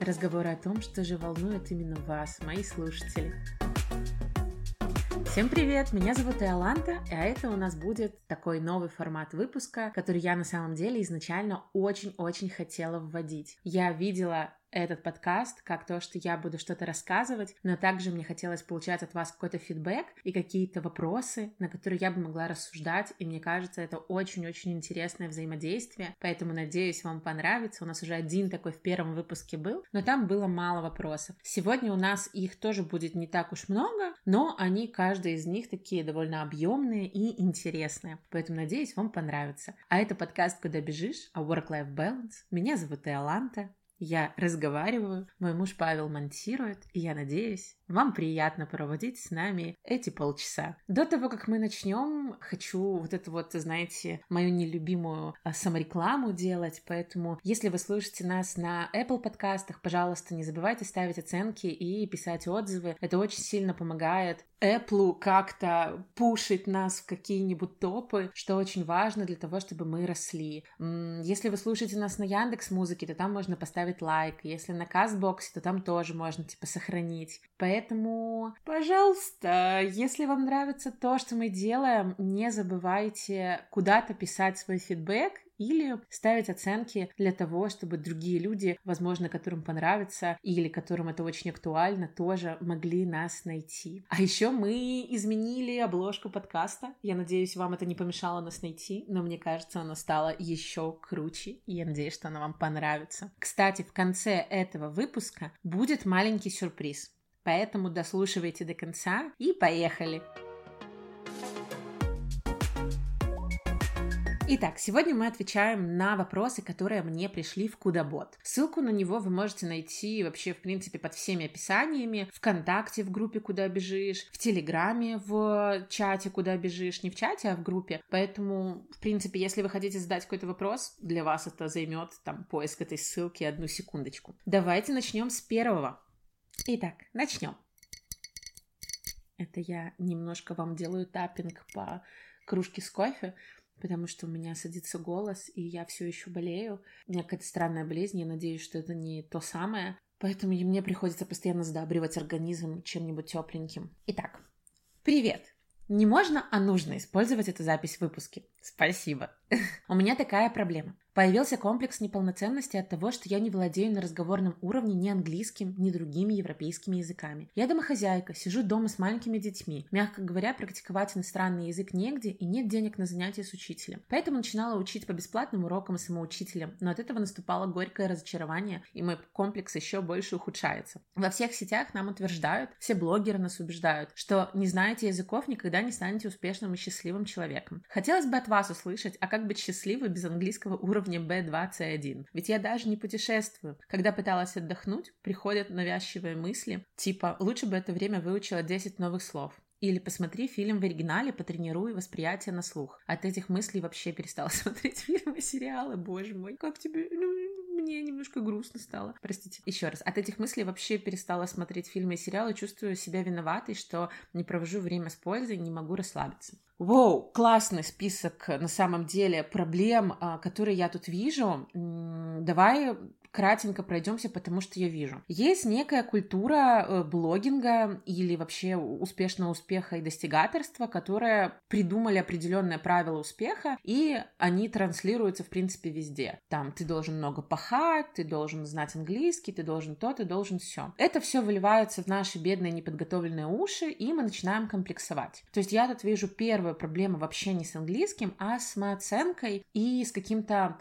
Разговоры о том, что же волнует именно вас, мои слушатели. Всем привет! Меня зовут Иоланта, а это у нас будет такой новый формат выпуска, который я на самом деле изначально очень-очень хотела вводить. Я видела этот подкаст как то, что я буду что-то рассказывать, но также мне хотелось получать от вас какой-то фидбэк и какие-то вопросы, на которые я бы могла рассуждать, и мне кажется, это очень-очень интересное взаимодействие, поэтому надеюсь, вам понравится. У нас уже один такой в первом выпуске был, но там было мало вопросов. Сегодня у нас их тоже будет не так уж много, но они, каждый из них такие довольно объемные и интересные, поэтому надеюсь, вам понравится. А это подкаст «Куда бежишь?» о Work-Life Balance. Меня зовут Иоланта, я разговариваю, мой муж Павел монтирует, и я надеюсь, вам приятно проводить с нами эти полчаса. До того, как мы начнем, хочу вот это вот, знаете, мою нелюбимую а, саморекламу делать, поэтому если вы слушаете нас на Apple подкастах, пожалуйста, не забывайте ставить оценки и писать отзывы. Это очень сильно помогает Apple как-то пушить нас в какие-нибудь топы, что очень важно для того, чтобы мы росли. Если вы слушаете нас на Яндекс Музыке, то там можно поставить лайк. Если на Кастбоксе, то там тоже можно типа сохранить. Поэтому, пожалуйста, если вам нравится то, что мы делаем, не забывайте куда-то писать свой фидбэк или ставить оценки для того, чтобы другие люди, возможно, которым понравится или которым это очень актуально, тоже могли нас найти. А еще мы изменили обложку подкаста. Я надеюсь, вам это не помешало нас найти, но мне кажется, она стала еще круче, и я надеюсь, что она вам понравится. Кстати, в конце этого выпуска будет маленький сюрприз. Поэтому дослушивайте до конца и поехали! Итак, сегодня мы отвечаем на вопросы, которые мне пришли в Кудабот. Ссылку на него вы можете найти вообще, в принципе, под всеми описаниями. Вконтакте в группе «Куда бежишь», в Телеграме в чате «Куда бежишь», не в чате, а в группе. Поэтому, в принципе, если вы хотите задать какой-то вопрос, для вас это займет там поиск этой ссылки одну секундочку. Давайте начнем с первого. Итак, начнем. Это я немножко вам делаю таппинг по кружке с кофе потому что у меня садится голос, и я все еще болею. У меня какая-то странная болезнь, я надеюсь, что это не то самое. Поэтому мне приходится постоянно сдабривать организм чем-нибудь тепленьким. Итак, привет! Не можно, а нужно использовать эту запись в выпуске. Спасибо. У меня такая проблема. Появился комплекс неполноценности от того, что я не владею на разговорном уровне ни английским, ни другими европейскими языками. Я домохозяйка, сижу дома с маленькими детьми. Мягко говоря, практиковать иностранный язык негде и нет денег на занятия с учителем. Поэтому начинала учить по бесплатным урокам самоучителям, но от этого наступало горькое разочарование, и мой комплекс еще больше ухудшается. Во всех сетях нам утверждают, все блогеры нас убеждают, что не знаете языков, никогда не станете успешным и счастливым человеком. Хотелось бы от вас услышать, а как быть счастливой без английского уровня уровне B21. Ведь я даже не путешествую. Когда пыталась отдохнуть, приходят навязчивые мысли, типа «лучше бы это время выучила 10 новых слов». Или посмотри фильм в оригинале, потренируй восприятие на слух. От этих мыслей вообще перестала смотреть фильмы, сериалы, боже мой. Как тебе... Ну, мне немножко грустно стало. Простите. Еще раз. От этих мыслей вообще перестала смотреть фильмы и сериалы, чувствую себя виноватой, что не провожу время с пользой, не могу расслабиться. Воу, классный список на самом деле проблем, а, которые я тут вижу. Давай кратенько пройдемся, потому что я вижу. Есть некая культура э, блогинга или вообще успешного успеха и достигаторства, которая придумали определенные правила успеха, и они транслируются, в принципе, везде. Там ты должен много пахать, ты должен знать английский, ты должен то, ты должен все. Это все выливается в наши бедные неподготовленные уши, и мы начинаем комплексовать. То есть я тут вижу первую проблему вообще не с английским, а с самооценкой и с каким-то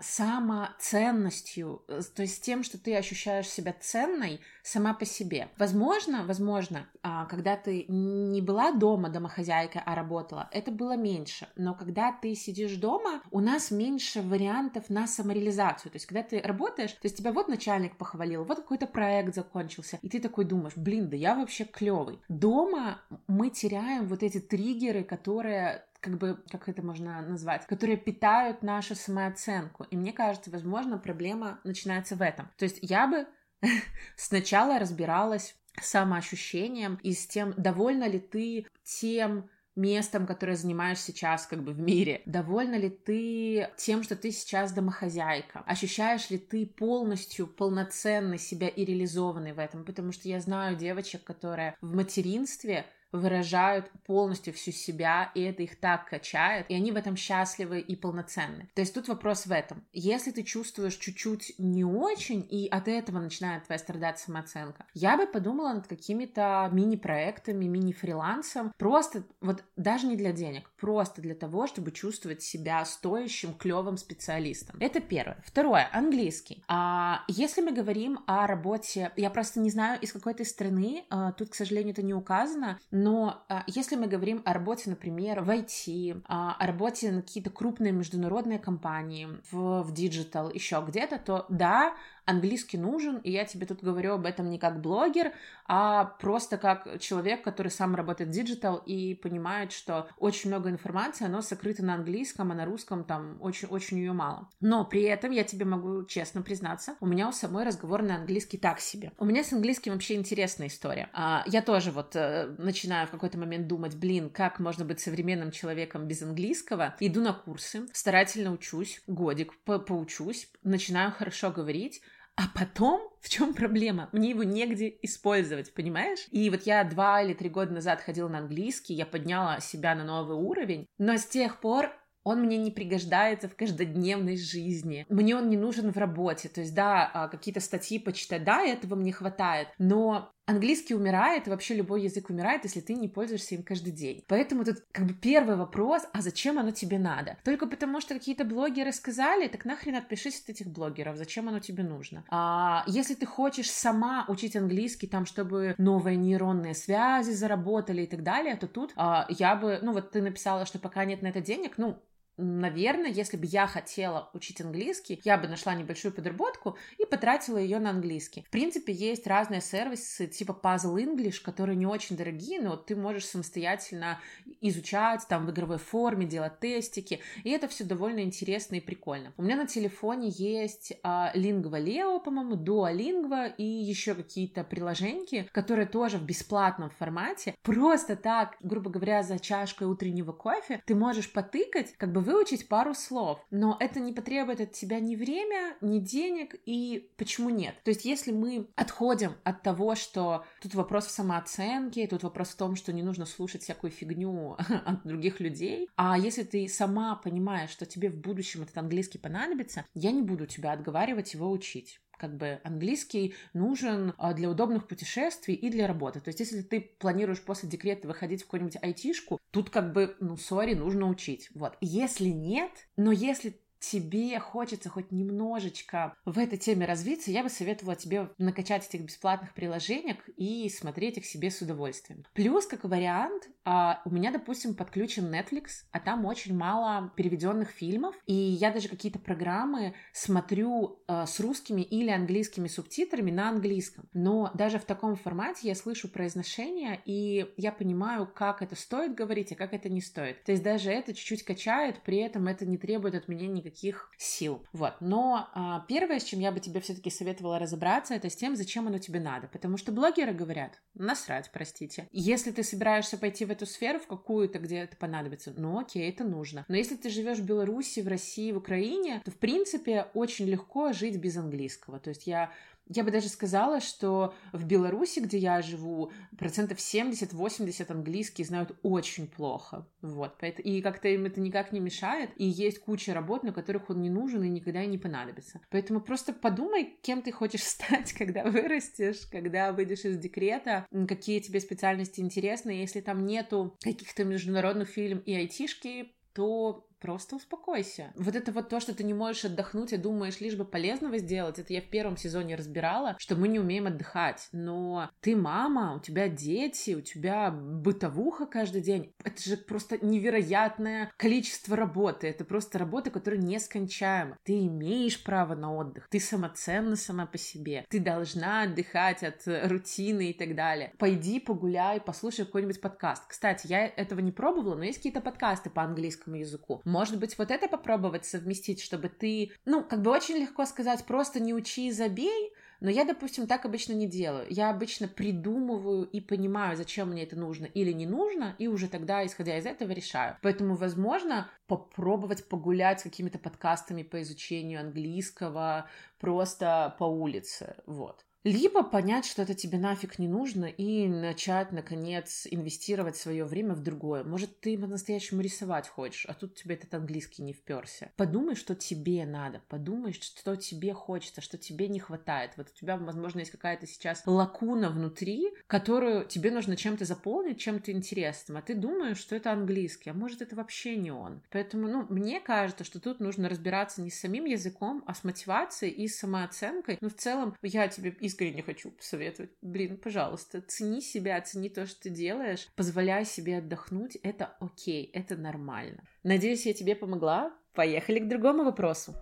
самоценностью, э, то есть тем, что ты ощущаешь себя ценной сама по себе. Возможно, возможно, а, когда ты не была дома домохозяйкой, а работала, это было меньше. Но когда ты сидишь дома, у нас меньше вариантов на самореализацию. То есть когда ты работаешь, то есть тебя вот начальник похвалил, вот какой-то проект закончился, и ты такой думаешь, блин, да я вообще клевый. Дома мы теряем вот эти триггеры, которые как бы, как это можно назвать, которые питают нашу самооценку. И мне кажется, возможно, проблема начинается в этом. То есть я бы сначала разбиралась с самоощущением и с тем, довольна ли ты тем местом, которое занимаешь сейчас как бы в мире? Довольна ли ты тем, что ты сейчас домохозяйка? Ощущаешь ли ты полностью полноценной себя и реализованной в этом? Потому что я знаю девочек, которые в материнстве выражают полностью всю себя, и это их так качает, и они в этом счастливы и полноценны. То есть тут вопрос в этом. Если ты чувствуешь чуть-чуть не очень, и от этого начинает твоя страдать самооценка, я бы подумала над какими-то мини-проектами, мини-фрилансом, просто вот даже не для денег, просто для того, чтобы чувствовать себя стоящим, клевым специалистом. Это первое. Второе, английский. А если мы говорим о работе, я просто не знаю, из какой то страны, а, тут, к сожалению, это не указано, но а, если мы говорим о работе, например, в IT, а, о работе на какие-то крупные международные компании, в, в digital, еще где-то, то да, английский нужен, и я тебе тут говорю об этом не как блогер, а просто как человек, который сам работает в digital и понимает, что очень много информации, оно сокрыто на английском, а на русском там очень-очень ее мало. Но при этом я тебе могу честно признаться, у меня у самой разговорный английский так себе. У меня с английским вообще интересная история. А, я тоже вот э, начинаю в какой-то момент думать, блин, как можно быть современным человеком без английского. Иду на курсы, старательно учусь, годик по поучусь, начинаю хорошо говорить, а потом, в чем проблема? Мне его негде использовать, понимаешь? И вот я два или три года назад ходила на английский, я подняла себя на новый уровень, но с тех пор он мне не пригождается в каждодневной жизни. Мне он не нужен в работе. То есть, да, а, какие-то статьи почитать, да, этого мне хватает. Но английский умирает, и вообще любой язык умирает, если ты не пользуешься им каждый день. Поэтому тут как бы первый вопрос, а зачем оно тебе надо? Только потому, что какие-то блогеры сказали, так нахрен отпишись от этих блогеров, зачем оно тебе нужно? А если ты хочешь сама учить английский, там, чтобы новые нейронные связи заработали и так далее, то тут а, я бы, ну вот ты написала, что пока нет на это денег, ну, наверное, если бы я хотела учить английский, я бы нашла небольшую подработку и потратила ее на английский. В принципе, есть разные сервисы типа Puzzle English, которые не очень дорогие, но ты можешь самостоятельно изучать там в игровой форме, делать тестики, и это все довольно интересно и прикольно. У меня на телефоне есть а, Lingua Leo, по-моему, Duolingo и еще какие-то приложения, которые тоже в бесплатном формате, просто так, грубо говоря, за чашкой утреннего кофе, ты можешь потыкать, как бы выучить пару слов, но это не потребует от тебя ни время, ни денег, и почему нет? То есть если мы отходим от того, что тут вопрос в самооценке, тут вопрос в том, что не нужно слушать всякую фигню от других людей, а если ты сама понимаешь, что тебе в будущем этот английский понадобится, я не буду тебя отговаривать его учить как бы английский нужен а, для удобных путешествий и для работы. То есть, если ты планируешь после декрета выходить в какую-нибудь айтишку, тут как бы, ну, сори, нужно учить. Вот. Если нет, но если тебе хочется хоть немножечко в этой теме развиться, я бы советовала тебе накачать этих бесплатных приложений и смотреть их себе с удовольствием. Плюс, как вариант, а, у меня, допустим, подключен Netflix, а там очень мало переведенных фильмов, и я даже какие-то программы смотрю а, с русскими или английскими субтитрами на английском. Но даже в таком формате я слышу произношение, и я понимаю, как это стоит говорить, а как это не стоит. То есть даже это чуть-чуть качает, при этом это не требует от меня никаких никаких сил. Вот. Но а, первое, с чем я бы тебе все-таки советовала разобраться, это с тем, зачем оно тебе надо. Потому что блогеры говорят, насрать, простите. Если ты собираешься пойти в эту сферу, в какую-то, где это понадобится, ну окей, это нужно. Но если ты живешь в Беларуси, в России, в Украине, то в принципе очень легко жить без английского. То есть я я бы даже сказала, что в Беларуси, где я живу, процентов 70-80 английский знают очень плохо. Вот. И как-то им это никак не мешает. И есть куча работ, на которых он не нужен и никогда не понадобится. Поэтому просто подумай, кем ты хочешь стать, когда вырастешь, когда выйдешь из декрета, какие тебе специальности интересны. Если там нету каких-то международных фильм и айтишки, то просто успокойся. Вот это вот то, что ты не можешь отдохнуть и думаешь, лишь бы полезного сделать, это я в первом сезоне разбирала, что мы не умеем отдыхать. Но ты мама, у тебя дети, у тебя бытовуха каждый день. Это же просто невероятное количество работы. Это просто работа, которая нескончаема. Ты имеешь право на отдых. Ты самоценна сама по себе. Ты должна отдыхать от рутины и так далее. Пойди погуляй, послушай какой-нибудь подкаст. Кстати, я этого не пробовала, но есть какие-то подкасты по английскому языку. Может быть, вот это попробовать совместить, чтобы ты, ну, как бы очень легко сказать, просто не учи и забей, Но я, допустим, так обычно не делаю. Я обычно придумываю и понимаю, зачем мне это нужно или не нужно, и уже тогда, исходя из этого, решаю. Поэтому, возможно, попробовать погулять с какими-то подкастами по изучению английского просто по улице, вот. Либо понять, что это тебе нафиг не нужно, и начать, наконец, инвестировать свое время в другое. Может, ты по-настоящему рисовать хочешь, а тут тебе этот английский не вперся. Подумай, что тебе надо, подумай, что тебе хочется, что тебе не хватает. Вот у тебя, возможно, есть какая-то сейчас лакуна внутри, которую тебе нужно чем-то заполнить, чем-то интересным, а ты думаешь, что это английский, а может, это вообще не он. Поэтому, ну, мне кажется, что тут нужно разбираться не с самим языком, а с мотивацией и самооценкой. Ну, в целом, я тебе искренне хочу посоветовать. Блин, пожалуйста, цени себя, цени то, что ты делаешь, позволяй себе отдохнуть. Это окей, это нормально. Надеюсь, я тебе помогла. Поехали к другому вопросу.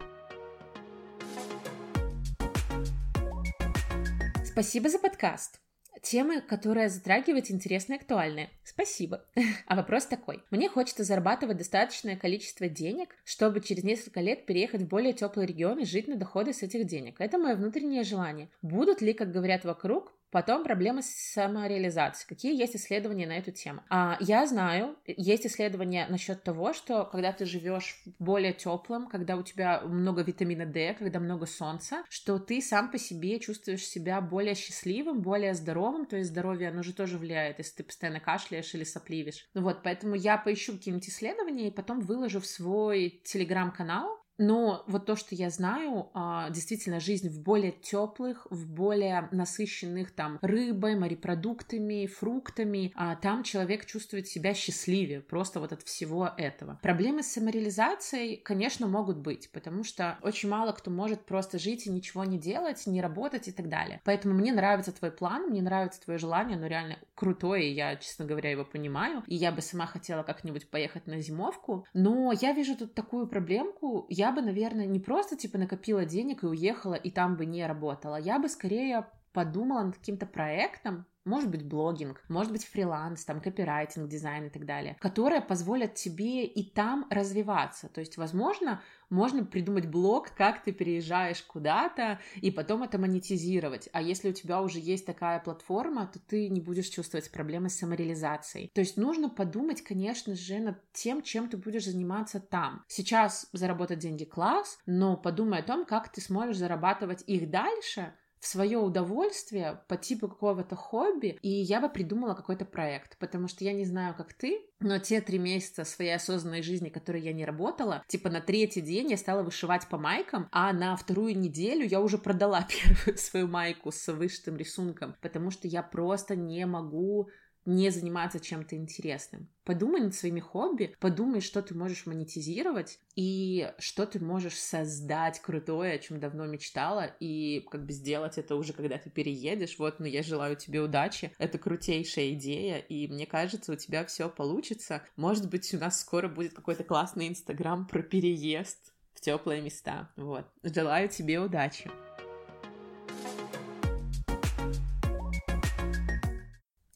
Спасибо за подкаст. Темы, которая затрагивает интересные и актуальные. Спасибо. А вопрос такой. Мне хочется зарабатывать достаточное количество денег, чтобы через несколько лет переехать в более теплый регион и жить на доходы с этих денег. Это мое внутреннее желание. Будут ли, как говорят вокруг, Потом проблемы с самореализацией. Какие есть исследования на эту тему? А, я знаю, есть исследования насчет того, что когда ты живешь более теплом, когда у тебя много витамина D, когда много солнца, что ты сам по себе чувствуешь себя более счастливым, более здоровым, то есть здоровье, оно же тоже влияет, если ты постоянно кашляешь или сопливишь. Ну вот, поэтому я поищу какие-нибудь исследования и потом выложу в свой телеграм-канал, но вот то, что я знаю, а, действительно, жизнь в более теплых, в более насыщенных там рыбой, морепродуктами, фруктами, а там человек чувствует себя счастливее просто вот от всего этого. Проблемы с самореализацией, конечно, могут быть, потому что очень мало кто может просто жить и ничего не делать, не работать и так далее. Поэтому мне нравится твой план, мне нравится твое желание, оно реально крутое, я, честно говоря, его понимаю, и я бы сама хотела как-нибудь поехать на зимовку, но я вижу тут такую проблемку, я я бы, наверное, не просто типа накопила денег и уехала, и там бы не работала. Я бы скорее подумала над каким-то проектом, может быть блогинг, может быть фриланс, там копирайтинг, дизайн и так далее, которые позволят тебе и там развиваться. То есть, возможно, можно придумать блог, как ты переезжаешь куда-то, и потом это монетизировать. А если у тебя уже есть такая платформа, то ты не будешь чувствовать проблемы с самореализацией. То есть нужно подумать, конечно же, над тем, чем ты будешь заниматься там. Сейчас заработать деньги класс, но подумай о том, как ты сможешь зарабатывать их дальше, в свое удовольствие по типу какого-то хобби, и я бы придумала какой-то проект, потому что я не знаю, как ты, но те три месяца своей осознанной жизни, которые я не работала, типа на третий день я стала вышивать по майкам, а на вторую неделю я уже продала первую свою майку с вышитым рисунком, потому что я просто не могу не заниматься чем-то интересным. Подумай над своими хобби, подумай, что ты можешь монетизировать и что ты можешь создать крутое, о чем давно мечтала, и как бы сделать это уже, когда ты переедешь. Вот, ну я желаю тебе удачи. Это крутейшая идея, и мне кажется, у тебя все получится. Может быть, у нас скоро будет какой-то классный инстаграм про переезд в теплые места. Вот. Желаю тебе удачи.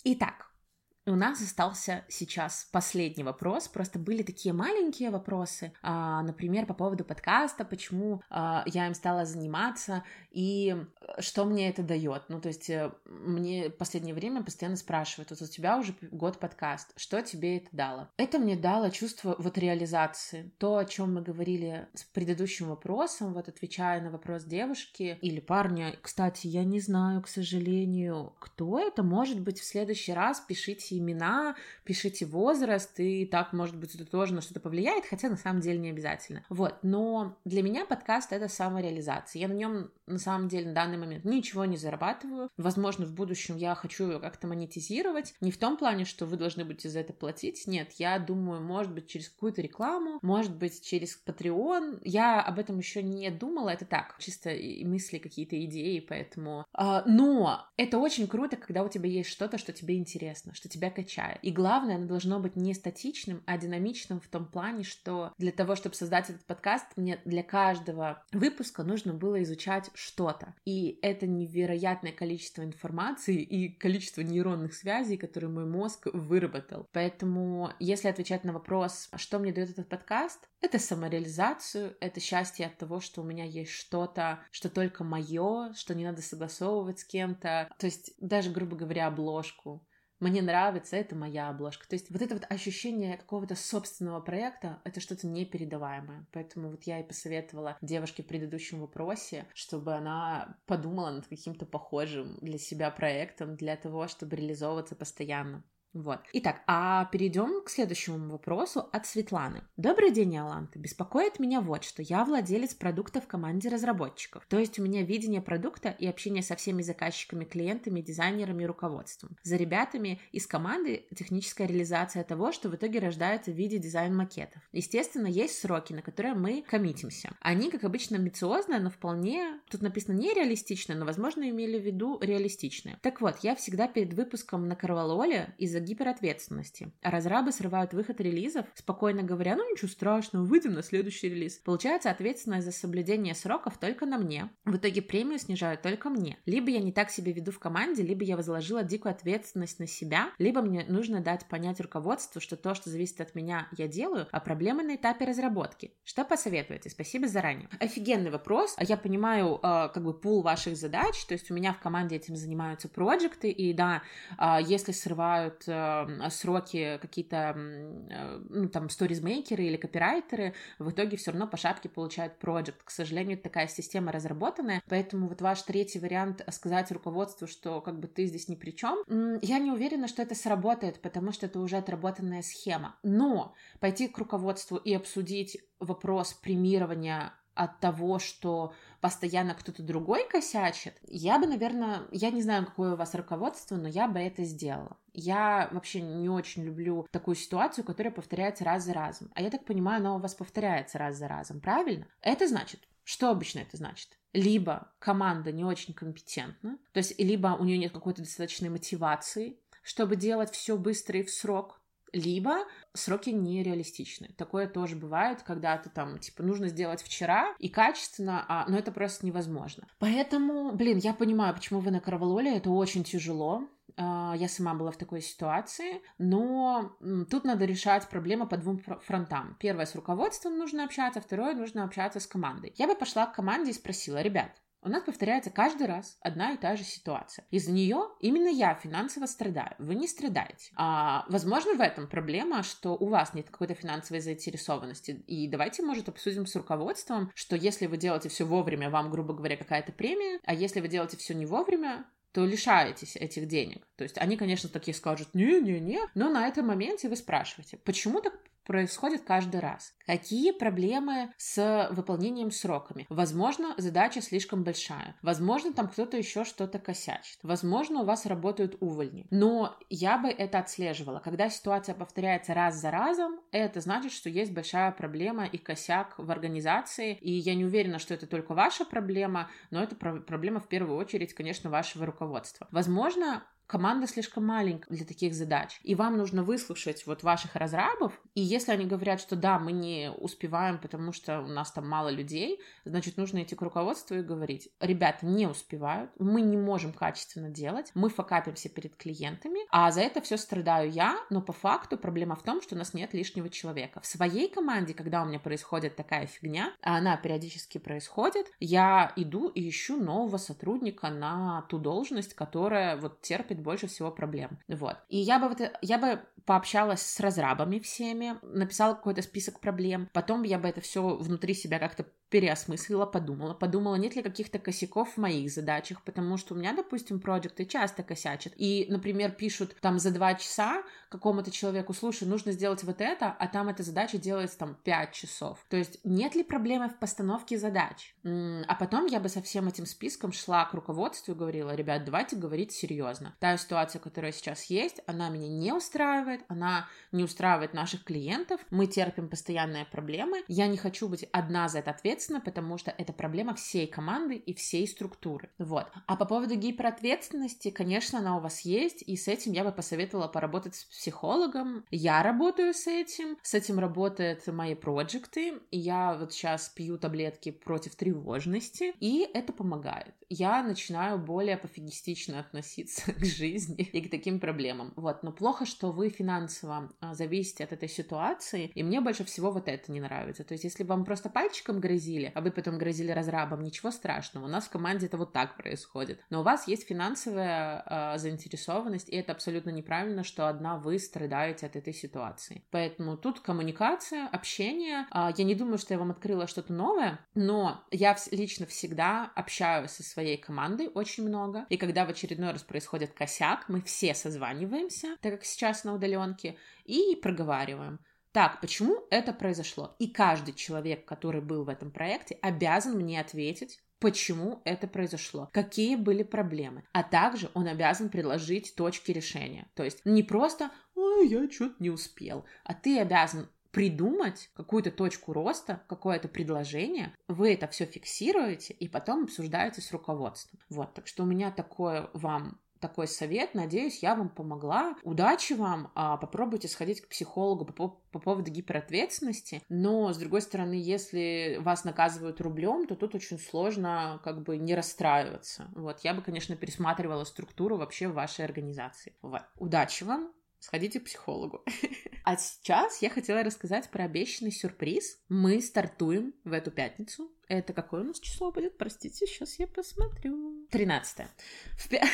Итак, у нас остался сейчас последний вопрос. Просто были такие маленькие вопросы, а, например, по поводу подкаста, почему а, я им стала заниматься и что мне это дает. Ну, то есть э, мне в последнее время постоянно спрашивают, вот у тебя уже год подкаст, что тебе это дало? Это мне дало чувство вот реализации. То, о чем мы говорили с предыдущим вопросом, вот отвечая на вопрос девушки или парня. Кстати, я не знаю, к сожалению, кто это. Может быть, в следующий раз пишите имена, пишите возраст, и так, может быть, это тоже на что-то повлияет, хотя на самом деле не обязательно. Вот, но для меня подкаст — это самореализация. Я на нем, на самом деле, на данный момент ничего не зарабатываю. Возможно, в будущем я хочу его как-то монетизировать. Не в том плане, что вы должны будете за это платить. Нет, я думаю, может быть, через какую-то рекламу, может быть, через Patreon. Я об этом еще не думала, это так, чисто мысли, какие-то идеи, поэтому... А, но это очень круто, когда у тебя есть что-то, что тебе интересно, что тебе себя качает. И главное, оно должно быть не статичным, а динамичным в том плане, что для того, чтобы создать этот подкаст, мне для каждого выпуска нужно было изучать что-то. И это невероятное количество информации и количество нейронных связей, которые мой мозг выработал. Поэтому, если отвечать на вопрос, что мне дает этот подкаст, это самореализацию, это счастье от того, что у меня есть что-то, что только мое, что не надо согласовывать с кем-то. То есть даже, грубо говоря, обложку мне нравится, это моя обложка. То есть вот это вот ощущение какого-то собственного проекта, это что-то непередаваемое. Поэтому вот я и посоветовала девушке в предыдущем вопросе, чтобы она подумала над каким-то похожим для себя проектом, для того, чтобы реализовываться постоянно. Вот. Итак, а перейдем к следующему вопросу от Светланы. Добрый день, Аланта. Беспокоит меня вот что. Я владелец продукта в команде разработчиков. То есть у меня видение продукта и общение со всеми заказчиками, клиентами, дизайнерами руководством. За ребятами из команды техническая реализация того, что в итоге рождается в виде дизайн-макетов. Естественно, есть сроки, на которые мы коммитимся. Они, как обычно, амбициозные, но вполне, тут написано нереалистично, но, возможно, имели в виду реалистичные. Так вот, я всегда перед выпуском на Карвалоле из-за из-за гиперответственности. А разрабы срывают выход релизов, спокойно говоря, ну ничего страшного, выйдем на следующий релиз. Получается, ответственность за соблюдение сроков только на мне. В итоге премию снижают только мне. Либо я не так себя веду в команде, либо я возложила дикую ответственность на себя, либо мне нужно дать понять руководству, что то, что зависит от меня, я делаю, а проблемы на этапе разработки. Что посоветуете? Спасибо заранее. Офигенный вопрос. Я понимаю, э, как бы, пул ваших задач, то есть у меня в команде этим занимаются проекты, и да, э, если срывают сроки какие-то, э, ну, там, сторизмейкеры или копирайтеры, в итоге все равно по шапке получают проект. К сожалению, такая система разработанная, поэтому вот ваш третий вариант сказать руководству, что как бы ты здесь ни при чем, я не уверена, что это сработает, потому что это уже отработанная схема. Но пойти к руководству и обсудить вопрос премирования от того, что постоянно кто-то другой косячит, я бы, наверное, я не знаю, какое у вас руководство, но я бы это сделала. Я вообще не очень люблю такую ситуацию, которая повторяется раз за разом. А я так понимаю, она у вас повторяется раз за разом, правильно? Это значит, что обычно это значит? Либо команда не очень компетентна, то есть либо у нее нет какой-то достаточной мотивации, чтобы делать все быстро и в срок, либо сроки нереалистичны. Такое тоже бывает, когда ты там, типа, нужно сделать вчера и качественно, а, но это просто невозможно. Поэтому, блин, я понимаю, почему вы на Карвалоле, это очень тяжело. А, я сама была в такой ситуации, но тут надо решать проблемы по двум фронтам. Первое, с руководством нужно общаться, второе, нужно общаться с командой. Я бы пошла к команде и спросила, ребят, у нас повторяется каждый раз одна и та же ситуация. Из-за нее именно я финансово страдаю, вы не страдаете. А, возможно, в этом проблема, что у вас нет какой-то финансовой заинтересованности. И давайте, может, обсудим с руководством, что если вы делаете все вовремя, вам, грубо говоря, какая-то премия, а если вы делаете все не вовремя, то лишаетесь этих денег. То есть они, конечно, такие скажут, не-не-не, но на этом моменте вы спрашиваете, почему так происходит каждый раз. Какие проблемы с выполнением сроками? Возможно, задача слишком большая. Возможно, там кто-то еще что-то косячит. Возможно, у вас работают увольни. Но я бы это отслеживала. Когда ситуация повторяется раз за разом, это значит, что есть большая проблема и косяк в организации. И я не уверена, что это только ваша проблема, но это проблема в первую очередь, конечно, вашего руководства. Возможно, команда слишком маленькая для таких задач. И вам нужно выслушать вот ваших разрабов. И если они говорят, что да, мы не успеваем, потому что у нас там мало людей, значит, нужно идти к руководству и говорить, ребята не успевают, мы не можем качественно делать, мы факапимся перед клиентами, а за это все страдаю я, но по факту проблема в том, что у нас нет лишнего человека. В своей команде, когда у меня происходит такая фигня, а она периодически происходит, я иду и ищу нового сотрудника на ту должность, которая вот терпит больше всего проблем. Вот. И я бы, вот, я бы пообщалась с разрабами всеми, написала какой-то список проблем, потом я бы это все внутри себя как-то переосмыслила, подумала, подумала, нет ли каких-то косяков в моих задачах, потому что у меня, допустим, проекты часто косячат. И, например, пишут там за два часа какому-то человеку, слушай, нужно сделать вот это, а там эта задача делается там пять часов. То есть нет ли проблемы в постановке задач? А потом я бы со всем этим списком шла к руководству и говорила, ребят, давайте говорить серьезно. Та ситуация, которая сейчас есть, она меня не устраивает, она не устраивает наших клиентов, мы терпим постоянные проблемы, я не хочу быть одна за это ответственной, гиперответственна, потому что это проблема всей команды и всей структуры. Вот. А по поводу гиперответственности, конечно, она у вас есть, и с этим я бы посоветовала поработать с психологом. Я работаю с этим, с этим работают мои проекты, и я вот сейчас пью таблетки против тревожности, и это помогает. Я начинаю более пофигистично относиться к жизни и к таким проблемам. Вот. Но плохо, что вы финансово а, зависите от этой ситуации, и мне больше всего вот это не нравится. То есть, если вам просто пальчиком грозили, а вы потом грозили разрабом, ничего страшного. У нас в команде это вот так происходит. Но у вас есть финансовая э, заинтересованность, и это абсолютно неправильно, что одна вы страдаете от этой ситуации. Поэтому тут коммуникация, общение. Э, я не думаю, что я вам открыла что-то новое, но я лично всегда общаюсь со своей командой очень много. И когда в очередной раз происходит косяк, мы все созваниваемся, так как сейчас на удаленке, и проговариваем так, почему это произошло? И каждый человек, который был в этом проекте, обязан мне ответить, почему это произошло, какие были проблемы. А также он обязан предложить точки решения. То есть не просто «Ой, я что-то не успел», а ты обязан придумать какую-то точку роста, какое-то предложение, вы это все фиксируете и потом обсуждаете с руководством. Вот, так что у меня такое вам такой совет. Надеюсь, я вам помогла. Удачи вам. А, попробуйте сходить к психологу по, по поводу гиперответственности. Но, с другой стороны, если вас наказывают рублем, то тут очень сложно как бы не расстраиваться. Вот. Я бы, конечно, пересматривала структуру вообще вашей организации. Вот. Удачи вам. Сходите к психологу. А сейчас я хотела рассказать про обещанный сюрприз. Мы стартуем в эту пятницу. Это какое у нас число будет? Простите, сейчас я посмотрю. 13. В пя...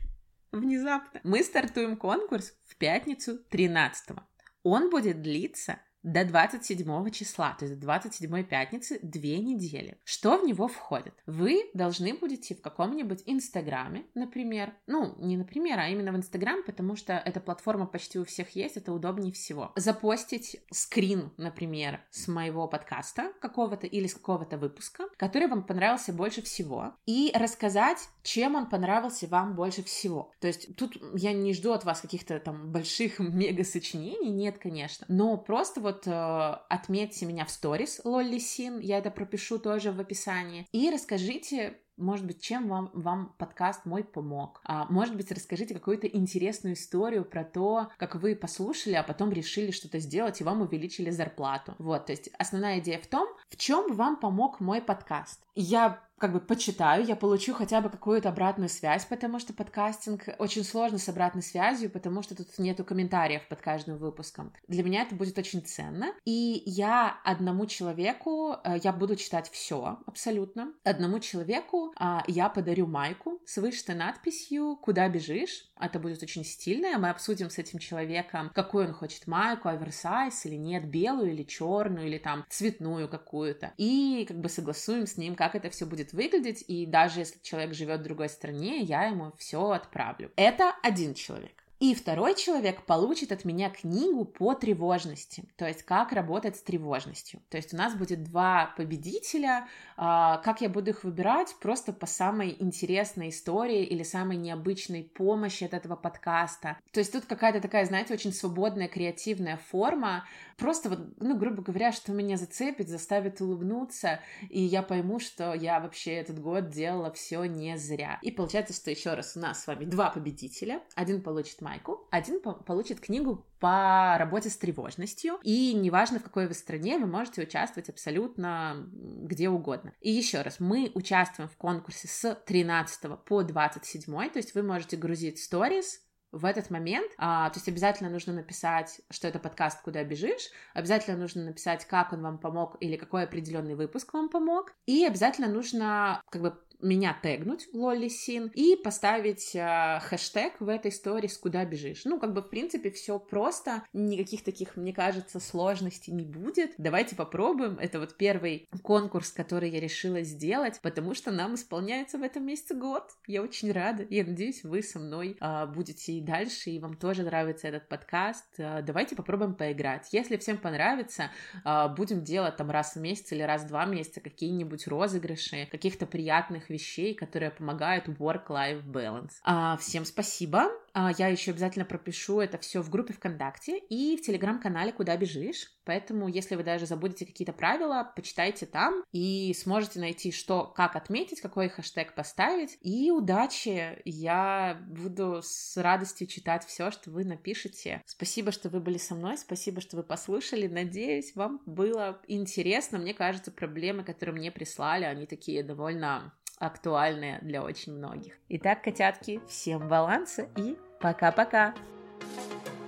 Внезапно. Мы стартуем конкурс в пятницу 13 Он будет длиться до 27 числа, то есть до 27 пятницы, две недели. Что в него входит? Вы должны будете в каком-нибудь Инстаграме, например, ну, не например, а именно в Инстаграм, потому что эта платформа почти у всех есть, это удобнее всего. Запостить скрин, например, с моего подкаста какого-то или с какого-то выпуска, который вам понравился больше всего, и рассказать, чем он понравился вам больше всего. То есть тут я не жду от вас каких-то там больших мега-сочинений, нет, конечно, но просто вот вот э, отметьте меня в сторис Лолли Син, я это пропишу тоже в описании, и расскажите может быть, чем вам, вам подкаст мой помог? А, может быть, расскажите какую-то интересную историю про то, как вы послушали, а потом решили что-то сделать, и вам увеличили зарплату. Вот, то есть основная идея в том, в чем вам помог мой подкаст. Я как бы почитаю, я получу хотя бы какую-то обратную связь, потому что подкастинг очень сложно с обратной связью, потому что тут нету комментариев под каждым выпуском. Для меня это будет очень ценно. И я одному человеку, э, я буду читать все абсолютно. Одному человеку а, я подарю майку с вышитой надписью «Куда бежишь?». Это будет очень стильно. Мы обсудим с этим человеком, какую он хочет майку, оверсайз или нет, белую или черную, или там цветную какую-то. И как бы согласуем с ним, как это все будет будет выглядеть, и даже если человек живет в другой стране, я ему все отправлю. Это один человек. И второй человек получит от меня книгу по тревожности, то есть как работать с тревожностью. То есть у нас будет два победителя, а, как я буду их выбирать, просто по самой интересной истории или самой необычной помощи от этого подкаста. То есть тут какая-то такая, знаете, очень свободная, креативная форма, просто вот, ну, грубо говоря, что меня зацепит, заставит улыбнуться, и я пойму, что я вообще этот год делала все не зря. И получается, что еще раз у нас с вами два победителя. Один получит майку, один по получит книгу по работе с тревожностью. И неважно, в какой вы стране, вы можете участвовать абсолютно где угодно. И еще раз, мы участвуем в конкурсе с 13 по 27, то есть вы можете грузить сторис, в этот момент, а, то есть обязательно нужно написать, что это подкаст «Куда бежишь», обязательно нужно написать, как он вам помог или какой определенный выпуск вам помог, и обязательно нужно как бы меня тегнуть, Лолли Син, и поставить э, хэштег в этой истории с куда бежишь. Ну, как бы, в принципе, все просто, никаких таких, мне кажется, сложностей не будет. Давайте попробуем. Это вот первый конкурс, который я решила сделать, потому что нам исполняется в этом месяце год. Я очень рада. Я надеюсь, вы со мной э, будете и дальше, и вам тоже нравится этот подкаст. Э, давайте попробуем поиграть. Если всем понравится, э, будем делать там раз в месяц или раз в два месяца какие-нибудь розыгрыши каких-то приятных вещей, которые помогают work-life balance. А, всем спасибо. А, я еще обязательно пропишу это все в группе ВКонтакте и в телеграм-канале «Куда бежишь». Поэтому, если вы даже забудете какие-то правила, почитайте там и сможете найти, что, как отметить, какой хэштег поставить. И удачи! Я буду с радостью читать все, что вы напишете. Спасибо, что вы были со мной, спасибо, что вы послушали. Надеюсь, вам было интересно. Мне кажется, проблемы, которые мне прислали, они такие довольно актуальные для очень многих. Итак, котятки, всем баланса и пока-пока! thank you